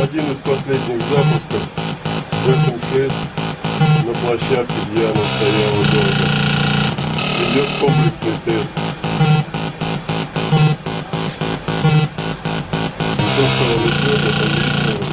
Один из последних запусков 8.6 на площадке, где она стояла долго. Идет комплексный тест. И то, что он идет, это видно.